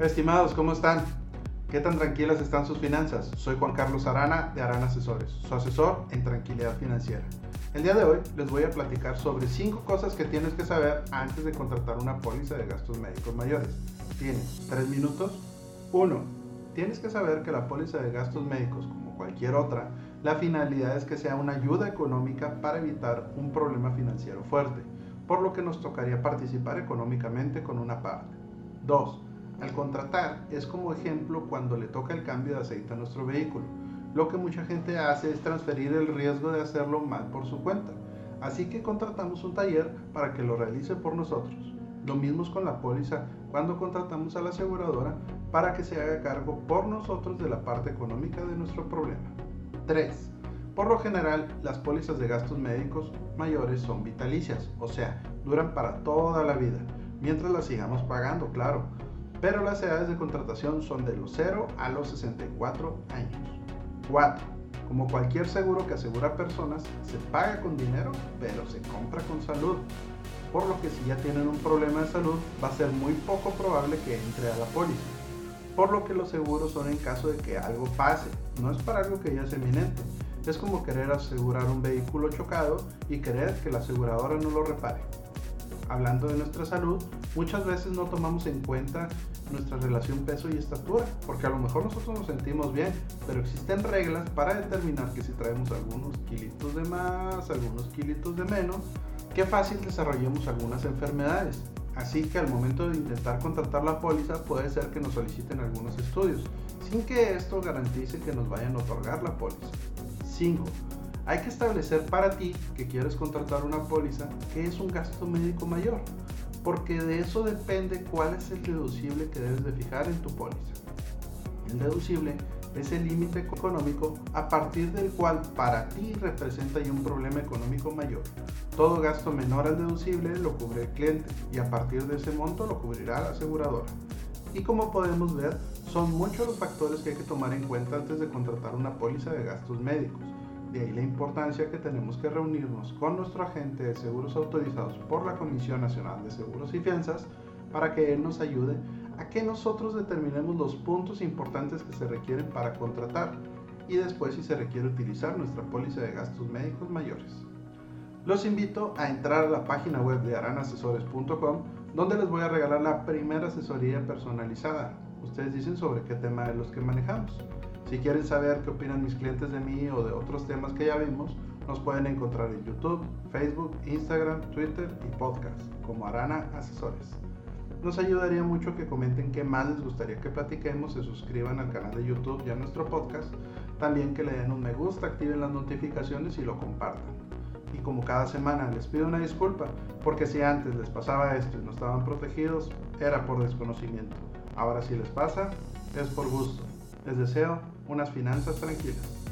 Estimados, ¿cómo están? ¿Qué tan tranquilas están sus finanzas? Soy Juan Carlos Arana de Arana Asesores, su asesor en tranquilidad financiera. El día de hoy les voy a platicar sobre 5 cosas que tienes que saber antes de contratar una póliza de gastos médicos mayores. Tienes 3 minutos. 1. Tienes que saber que la póliza de gastos médicos, como cualquier otra, la finalidad es que sea una ayuda económica para evitar un problema financiero fuerte, por lo que nos tocaría participar económicamente con una parte. 2 al contratar es como ejemplo cuando le toca el cambio de aceite a nuestro vehículo. Lo que mucha gente hace es transferir el riesgo de hacerlo mal por su cuenta. Así que contratamos un taller para que lo realice por nosotros. Lo mismo es con la póliza cuando contratamos a la aseguradora para que se haga cargo por nosotros de la parte económica de nuestro problema. 3. Por lo general, las pólizas de gastos médicos mayores son vitalicias, o sea, duran para toda la vida, mientras las sigamos pagando, claro pero las edades de contratación son de los 0 a los 64 años. 4. Como cualquier seguro que asegura personas, se paga con dinero, pero se compra con salud. Por lo que si ya tienen un problema de salud, va a ser muy poco probable que entre a la póliza. Por lo que los seguros son en caso de que algo pase, no es para algo que ya es eminente. Es como querer asegurar un vehículo chocado y querer que la aseguradora no lo repare hablando de nuestra salud, muchas veces no tomamos en cuenta nuestra relación peso y estatura, porque a lo mejor nosotros nos sentimos bien, pero existen reglas para determinar que si traemos algunos kilitos de más, algunos kilitos de menos, qué fácil desarrollemos algunas enfermedades. Así que al momento de intentar contratar la póliza puede ser que nos soliciten algunos estudios, sin que esto garantice que nos vayan a otorgar la póliza. 5. Hay que establecer para ti que quieres contratar una póliza que es un gasto médico mayor, porque de eso depende cuál es el deducible que debes de fijar en tu póliza. El deducible es el límite económico a partir del cual para ti representa ya un problema económico mayor. Todo gasto menor al deducible lo cubre el cliente y a partir de ese monto lo cubrirá la aseguradora. Y como podemos ver, son muchos los factores que hay que tomar en cuenta antes de contratar una póliza de gastos médicos. De ahí la importancia que tenemos que reunirnos con nuestro agente de seguros autorizados por la Comisión Nacional de Seguros y Fianzas para que él nos ayude a que nosotros determinemos los puntos importantes que se requieren para contratar y después si se requiere utilizar nuestra póliza de gastos médicos mayores. Los invito a entrar a la página web de aranasesores.com donde les voy a regalar la primera asesoría personalizada. Ustedes dicen sobre qué tema de los que manejamos. Si quieren saber qué opinan mis clientes de mí o de otros temas que ya vimos, nos pueden encontrar en YouTube, Facebook, Instagram, Twitter y podcast como Arana Asesores. Nos ayudaría mucho que comenten qué más les gustaría que platiquemos, se suscriban al canal de YouTube y a nuestro podcast, también que le den un me gusta, activen las notificaciones y lo compartan. Y como cada semana les pido una disculpa, porque si antes les pasaba esto y no estaban protegidos, era por desconocimiento. Ahora si les pasa, es por gusto. Les deseo unas finanzas tranquilas.